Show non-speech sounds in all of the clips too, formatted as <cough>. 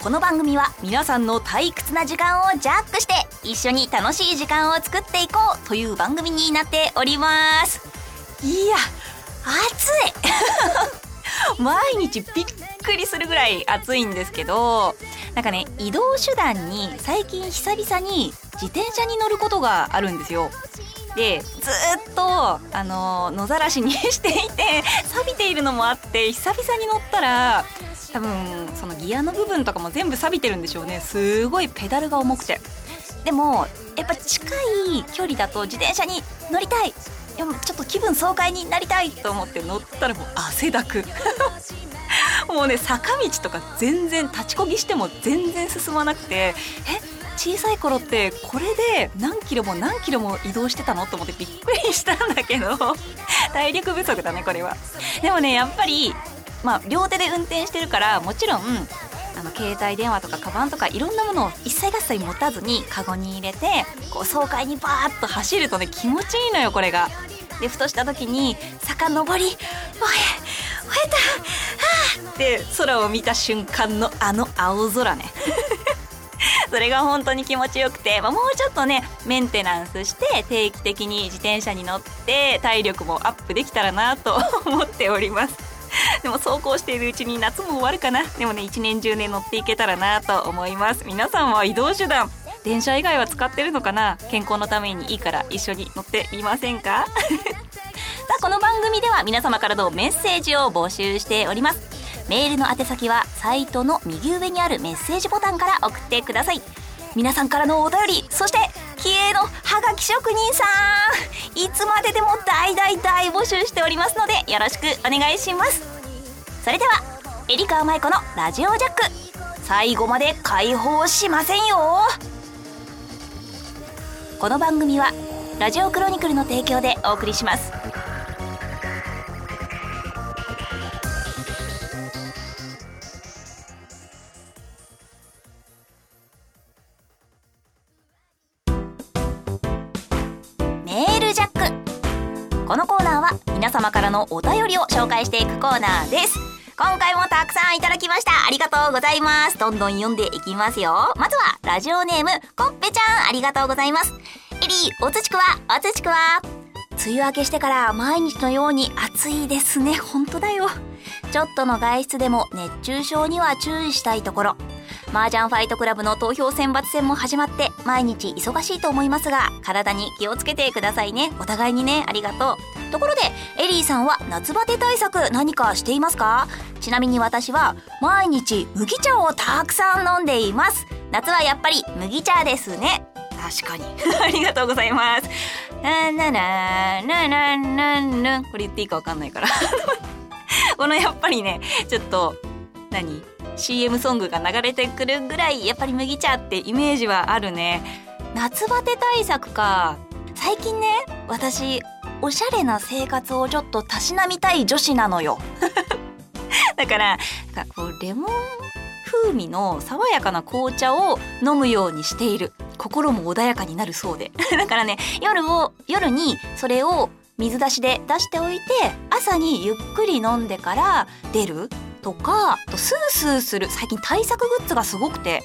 この番組は皆さんの退屈な時間をジャックして一緒に楽しい時間を作っていこうという番組になっております。いや暑い。<laughs> 毎日びっくりするぐらい暑いんですけどなんかね移動手段に最近久々に自転車に乗ることがあるんですよ。でずっとあの野ざらしにしていて錆びているのもあって久々に乗ったら多分そのギアの部分とかも全部錆びてるんでしょうね。すごいペダルが重くて。でもやっぱ近い距離だと自転車に乗りたい。でもちょっと気分爽快になりたいと思って乗ったらもう汗だく。<laughs> もうね坂道とか全然立ちこぎしても全然進まなくてえ小さい頃ってこれで何キロも何キロも移動してたの？と思ってびっくりしたんだけど <laughs> 体力不足だねこれはでもねやっぱりまあ両手で運転してるからもちろんあの携帯電話とかカバンとかいろんなものを一切合切持たずにカゴに入れてこう爽快にバーッと走るとね気持ちいいのよこれが。でふとした時に坂登り「おえ吠えたはあ!」って空を見た瞬間のあの青空ねそれが本当に気持ちよくて、まあ、もうちょっとねメンテナンスして定期的に自転車に乗って体力もアップできたらなと思っております。<laughs> でも走行しているうちに夏も終わるかな。でもね一年中ね乗っていけたらなと思います。皆さんは移動手段電車以外は使ってるのかな？健康のためにいいから一緒に乗ってみませんか？<laughs> さあこの番組では皆様からのメッセージを募集しております。メールの宛先はサイトの右上にあるメッセージボタンから送ってください。皆さんからのお便りそして気鋭のハガキ職人さん。いつまででも大大大募集しておりますのでよろしくお願いします。それではエリカ舞子のラジオジャック。最後まで解放しませんよ。この番組はラジオクロニクルの提供でお送りします。様からのお便りを紹介していくコーナーです。今回もたくさんいただきました。ありがとうございます。どんどん読んでいきますよ。まずはラジオネームコッペちゃん。ありがとうございます。エリーおつちくわ。おつちくわ。梅雨明けしてから毎日のように暑いですね。本当だよ。ちょっとの外出でも熱中症には注意したいところ。麻雀ファイトクラブの投票選抜戦も始まって毎日忙しいと思いますが体に気をつけてくださいね。お互いにね。ありがとう。ところでエリーさんは夏バテ対策何かしていますか？ちなみに私は毎日麦茶をたくさん飲んでいます。夏はやっぱり麦茶ですね。確かに。<laughs> ありがとうございます。ななななななな。これ言っていいかわかんないから。<laughs> このやっぱりねちょっと何？CM ソングが流れてくるぐらいやっぱり麦茶ってイメージはあるね。夏バテ対策か。最近ね私おしゃれな生活をちょっとたしなみたい女子なのよ。<laughs> だからかこうレモン風味の爽やかな紅茶を飲むようにしている。心も穏やかになるそうで。<laughs> だからね夜を夜にそれを水出しで出しておいて朝にゆっくり飲んでから出るとかスースーする。最近対策グッズがすごくて。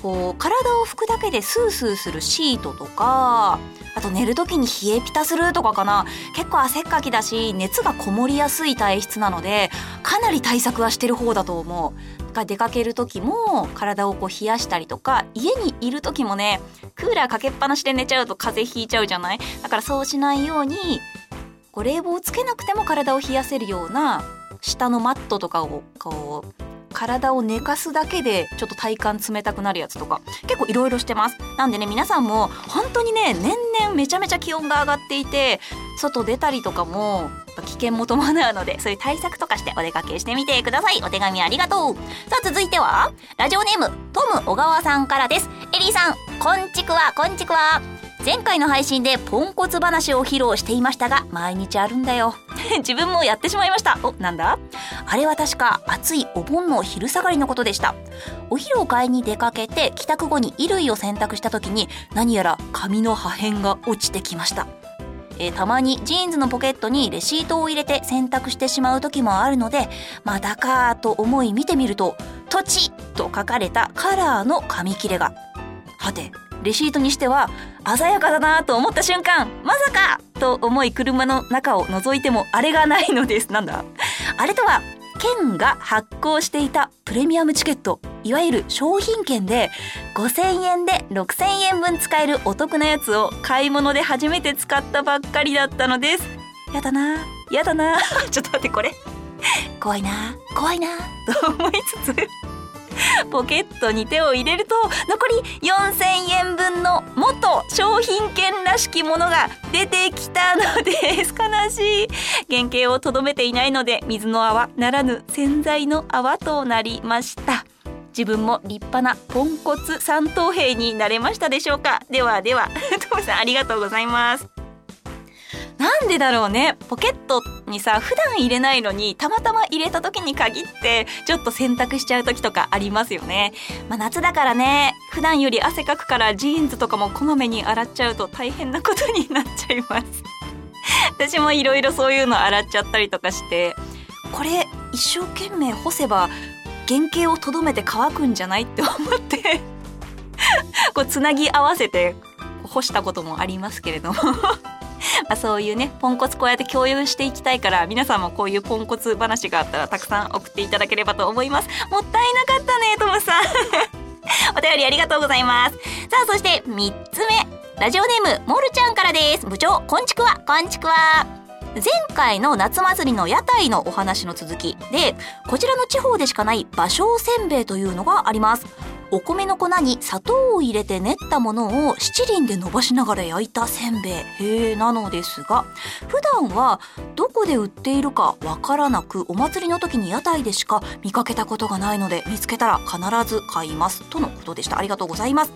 こう体を拭くだけでスースーするシートとかあと寝る時に冷えピタするとかかな結構汗っかきだし熱がこもりやすい体質なのでかなり対策はしてる方だと思う。が出かける時も体をこう冷やしたりとか家にいる時もねクーラーかけっぱなしで寝ちゃうと風邪ひいちゃうじゃない？だからそうしないようにこう冷房をつけなくても体を冷やせるような下のマットとかをこう体を寝かすだけでちょっと体感冷たくなるやつとか結構いろいろしてます。なんでね皆さんも本当にね年々めちゃめちゃ気温が上がっていて外出たりとかも危険も伴うのでそういう対策とかしてお出かけしてみてください。お手紙ありがとう。さあ続いてはラジオネームトム小川さんからです。エリーさんこんちくわこんちくわ。前回の配信でポンコツ話を披露していましたが毎日あるんだよ。<laughs> 自分もやってしまいました。おなんだ？あれは確か暑いお盆の昼下がりのことでした。お昼を買いに出かけて帰宅後に衣類を洗濯した時に何やら紙の破片が落ちてきました。え、たまにジーンズのポケットにレシートを入れて洗濯してしまう時もあるのでまだかと思い見てみると「土地」と書かれたカラーの紙切れが。はてレシートにしては鮮やかだなと思った瞬間まさかと思い車の中を覗いてもあれがないのです。なんだ？あれとは県が発行していたプレミアムチケットいわゆる商品券で5000円で6000円分使えるお得なやつを買い物で初めて使ったばっかりだったのです。やだな。やだな。<laughs> ちょっと待ってこれ。怖いな。怖いな。と思いつつ。<laughs> ポケットに手を入れると残り4000円分の元商品券らしきものが出てきたのです。<laughs> 悲しい。原型をとどめていないので水の泡ならぬ洗剤の泡となりました。自分も立派なポンコツ三等兵になれましたでしょうか？ではでは <laughs> トムさんありがとうございます。なんでだろうね。ポケットにさ普段入れないのにたまたま入れた時に限ってちょっと洗濯しちゃう時とかありますよね。まあ、夏だからね。普段より汗かくからジーンズとかもこまめに洗っちゃうと大変なことになっちゃいます。<laughs> 私もいろいろそういうの洗っちゃったりとかして。これ一生懸命干せば原型をとどめて乾くんじゃないって思って。<laughs> こうつなぎ合わせて干したこともありますけれども。<laughs> あ、そういうねポンコツこうやって共有していきたいから皆さんもこういうポンコツ話があったらたくさん送っていただければと思います。もったいなかったねトムさん。<laughs> お便りありがとうございます。さあそして3つ目。ラジオネームモルちゃんからです。部長こんちくわこんちくわ。前回の夏祭りの屋台のお話の続きでこちらの地方でしかない芭蕉せんべいというのがあります。お米の粉に砂糖を入れて練ったものを七輪で伸ばしながら焼いたせんべい。へなのですが普段はどこで売っているかわからなくお祭りの時に屋台でしか見かけたことがないので見つけたら必ず買います。とのことでした。ありがとうございます。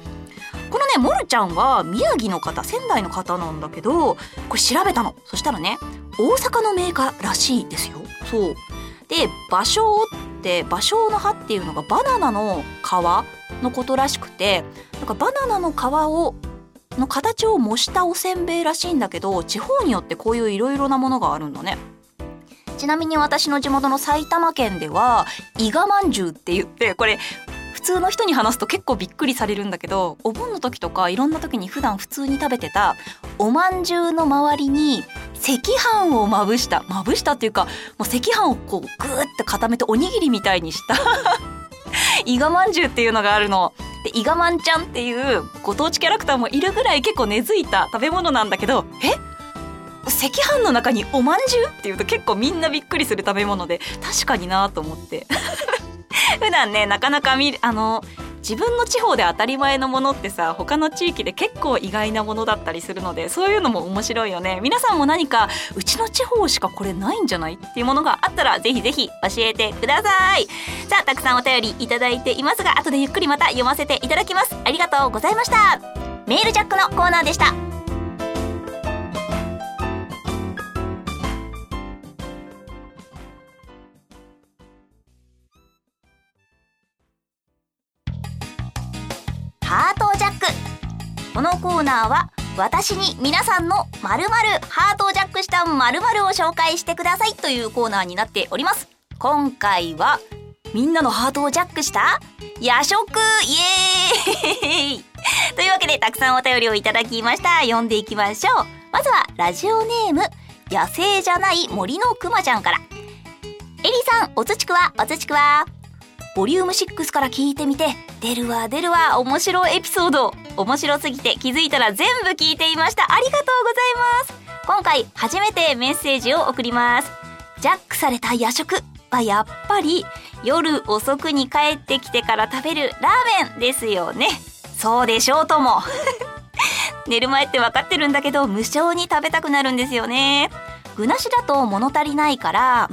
このねモルちゃんは宮城の方仙台の方なんだけどこれ調べたの。そしたらね大阪のメーカーらしいですよ。そう。で芭蕉って芭蕉の葉っていうのがバナナの皮のことらしくてなんかバナナの皮をの形を模したおせんべいらしいんだけど地方によってこういういろいろなものがあるんだね。ちなみに私の地元の埼玉県では伊賀まんじゅうって言ってこれ普通の人に話すと結構びっくりされるんだけどお盆の時とかいろんな時に普段普通に食べてたおまんじゅうの周りに赤飯をまぶしたまぶしたっていうかもう赤飯をこうグーって固めておにぎりみたいにした <laughs> 伊賀まんじゅうっていうのがあるの。で、伊賀まんちゃんっていうご当地キャラクターもいるぐらい結構根付いた食べ物なんだけど、え？赤飯の中におまんじゅうっていうと結構みんなびっくりする食べ物で確かになと思って <laughs> 普段ねなかなか見るあの自分の地方で当たり前のものってさ他の地域で結構意外なものだったりするのでそういうのも面白いよね。皆さんも何かうちの地方しかこれないんじゃないっていうものがあったらぜひぜひ教えてください。さあたくさんお便りいただいていますが後でゆっくりまた読ませていただきます。ありがとうございました。メールジャックのコーナーでした。このコーナーは私に皆さんの〇〇ハートをジャックした〇〇を紹介してくださいというコーナーになっております。今回はみんなのハートをジャックした？夜食!イエーイというわけでたくさんお便りをいただきました。読んでいきましょう。まずはラジオネーム野生じゃない森のくまちゃんから。エリさんおつちくわおつちくわ。ボリューム6から聞いてみて出るわ出るわ面白エピソード。面白すぎて気づいたら全部聞いていました。ありがとうございます。今回初めてメッセージを送ります。ジャックされた夜食。はやっぱり夜遅くに帰ってきてから食べるラーメンですよね。そうでしょうとも。<laughs> 寝る前って分かってるんだけど無性に食べたくなるんですよね。具なしだと物足りないから、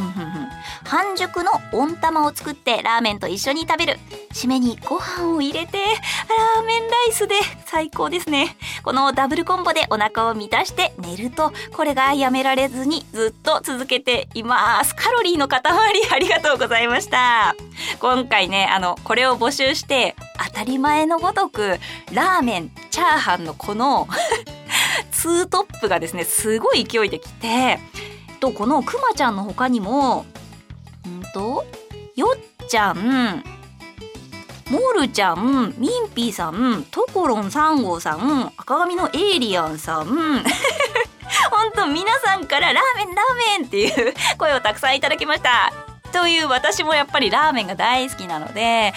半熟の温玉を作ってラーメンと一緒に食べる。締めにご飯を入れてラーメンライスで最高ですね。このダブルコンボでお腹を満たして寝るとこれがやめられずにずっと続けています。カロリーの塊ありがとうございました。今回ねあのこれを募集して当たり前のごとくラーメンチャーハンのこの <laughs> ツートップがですねすごい勢いできてとこのくまちゃんの他にもんと？よっちゃんモールちゃん、ミンピーさん、トコロン3号さん、赤髪のエイリアンさん、<laughs> 本当皆さんからラーメンラーメンっていう声をたくさんいただきました。という私もやっぱりラーメンが大好きなので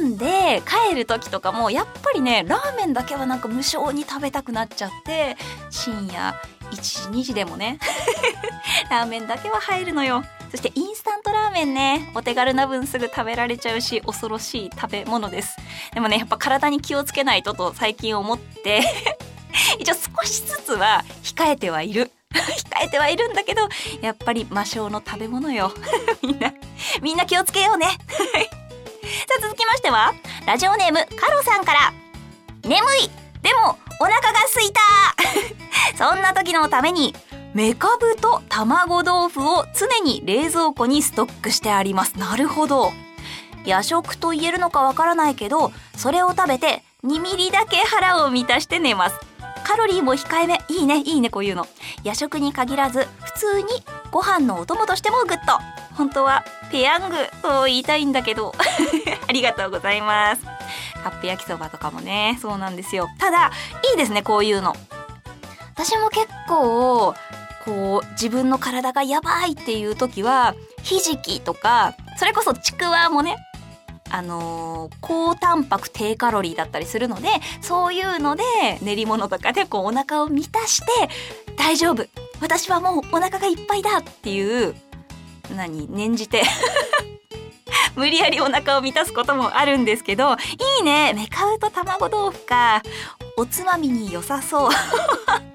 飲んで帰る時とかもやっぱりねラーメンだけはなんか無性に食べたくなっちゃって深夜1時2時でもね <laughs> ラーメンだけは入るのよ。そしてインスタントラーメンねお手軽な分すぐ食べられちゃうし恐ろしい食べ物です。でもねやっぱ体に気をつけないとと最近思って <laughs> 一応少しずつは控えてはいる。<laughs> 控えてはいるんだけどやっぱり魔性の食べ物よ。<laughs> みんなみんな気をつけようね。さあ続きましてはラジオネームカロさんから。眠い。でもお腹が空いた。そんな時のためにメカブと卵豆腐を常に冷蔵庫にストックしてあります。なるほど。夜食と言えるのかわからないけどそれを食べて2ミリだけ腹を満たして寝ます。カロリーも控えめ。いいねいいねこういうの。夜食に限らず普通にご飯のお供としてもグッド。本当はペヤングと言いたいんだけど。<laughs> ありがとうございます。カップ焼きそばとかもね。そうなんですよ。ただいいですねこういうの。私も結構こう自分の体がやばいっていう時はひじきとかそれこそちくわもねあのー、高タンパク低カロリーだったりするのでそういうので練り物とかでこうお腹を満たして大丈夫。私はもうお腹がいっぱいだっていう何念じて <laughs> 無理やりお腹を満たすこともあるんですけどいいね。メカウと卵豆腐か。おつまみに良さそう。<laughs>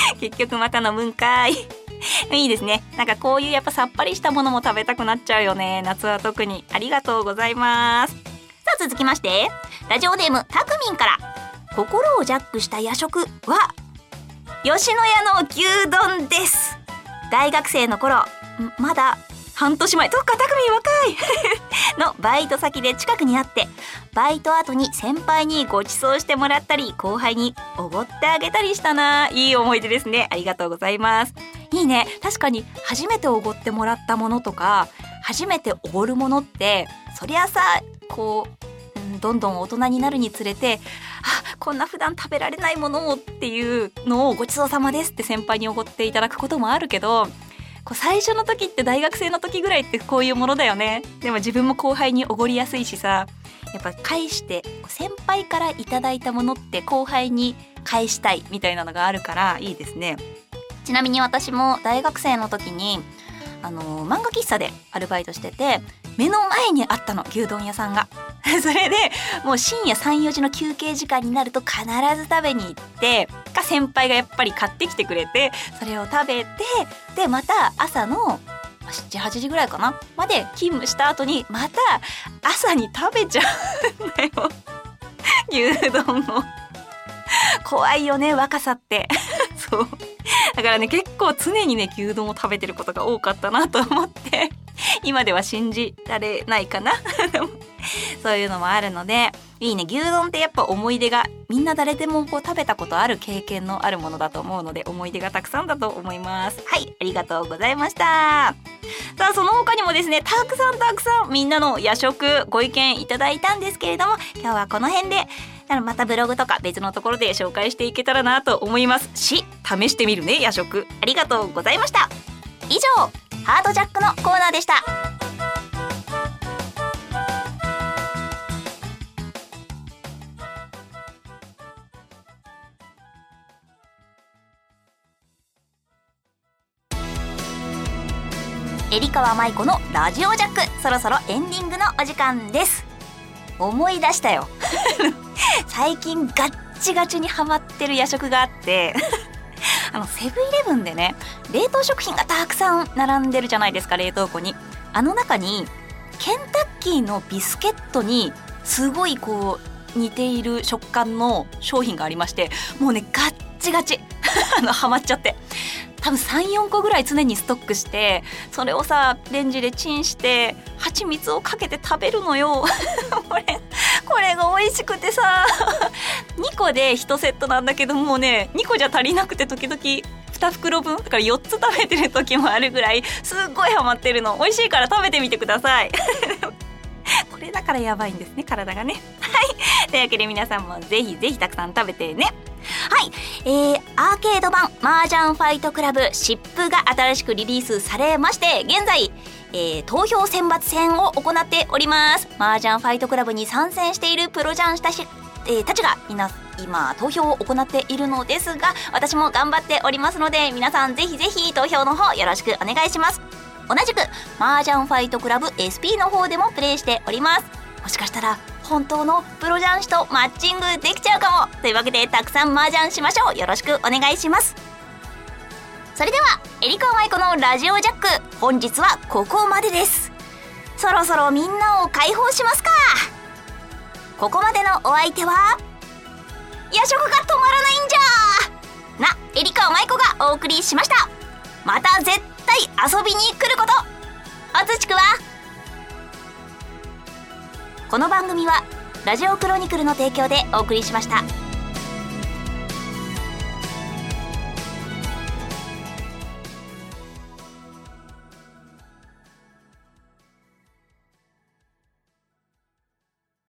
<laughs> 結局また飲むんかい <laughs> いいですね。なんかこういうやっぱさっぱりしたものも食べたくなっちゃうよね。夏は特に。ありがとうございます。さあ続きまして、ラジオネームたくみんから、心をジャックした夜食は、吉野家の牛丼です。大学生の頃、まだ半年前、とっかたくみ若い <laughs> のバイト先で近くにあって、バイト後に先輩にご馳走してもらったり、後輩におごってあげたりしたな。いい思い出ですね。ありがとうございます。いいね。確かに初めておごってもらったものとか、初めておごるものって、そりゃさ、こう、どんどん大人になるにつれてあこんな普段食べられないものをっていうのをごちそうさまですって先輩におごっていただくこともあるけどこう最初の時って大学生の時ぐらいってこういうものだよねでも自分も後輩におごりやすいしさやっぱ返して先輩からいただいたものって後輩に返したいみたいなのがあるからいいですね。ちなみに私も大学生の時にあの漫画喫茶でアルバイトしてて目の前にあったの牛丼屋さんが。<laughs> それでもう深夜34時の休憩時間になると必ず食べに行ってか先輩がやっぱり買ってきてくれてそれを食べてでまた朝の78時ぐらいかなまで勤務した後にまた朝に食べちゃうんだよ。<laughs> 牛丼を怖いよね若さって。<laughs> そう。だからね結構常にね牛丼を食べてることが多かったなと思って。<laughs> 今では信じられないかな。<laughs> そういうのもあるのでいいね。牛丼ってやっぱ思い出がみんな誰でもこう食べたことある経験のあるものだと思うので思い出がたくさんだと思います。はい。ありがとうございました。さあその他にもですねたくさんたくさんみんなの夜食ご意見いただいたんですけれども今日はこの辺でまたブログとか別のところで紹介していけたらなと思います。し試してみるね夜食。ありがとうございました。以上。ハードジャックのコーナーでした。えりかわまいこのラジオジャック。そろそろエンディングのお時間です。思い出したよ。<laughs> 最近ガッチガチにハマってる夜食があって。あのセブンイレブンでね冷凍食品がたくさん並んでるじゃないですか冷凍庫に。あの中にケンタッキーのビスケットにすごいこう似ている食感の商品がありましてもうねガッチガチ。<laughs> あのハマっちゃって。多分34個ぐらい常にストックしてそれをさレンジでチンして蜂蜜をかけて食べるのよ。<laughs> これこれが美味しくてさ。2個で1セットなんだけどもうね2個じゃ足りなくて時々2袋分だから4つ食べてる時もあるぐらいすっごいハマってるの。美味しいから食べてみてください。<laughs> これだからやばいんですね体がね。はい。というわけで皆さんもぜひぜひたくさん食べてね。はい、えー、アーケード版麻雀ファイトクラブシップが新しくリリースされまして現在えー、投票選抜戦を行っております。麻雀ファイトクラブに参戦しているプロ雀士たち,、えー、たちが今投票を行っているのですが私も頑張っておりますので皆さんぜひぜひ投票の方よろしくお願いします。同じく麻雀ファイトクラブ SP の方でもプレイしております。もしかしたら本当のプロ雀士とマッチングできちゃうかもというわけでたくさん麻雀しましょう。よろしくお願いします。それではエリカマイコのラジオジャック本日はここまでです。そろそろみんなを解放しますか。ここまでのお相手は夜食が止まらないんじゃなエリカマイコがお送りしました。また絶対遊びに来ること。おつちくは？この番組はラジオクロニクルの提供でお送りしました。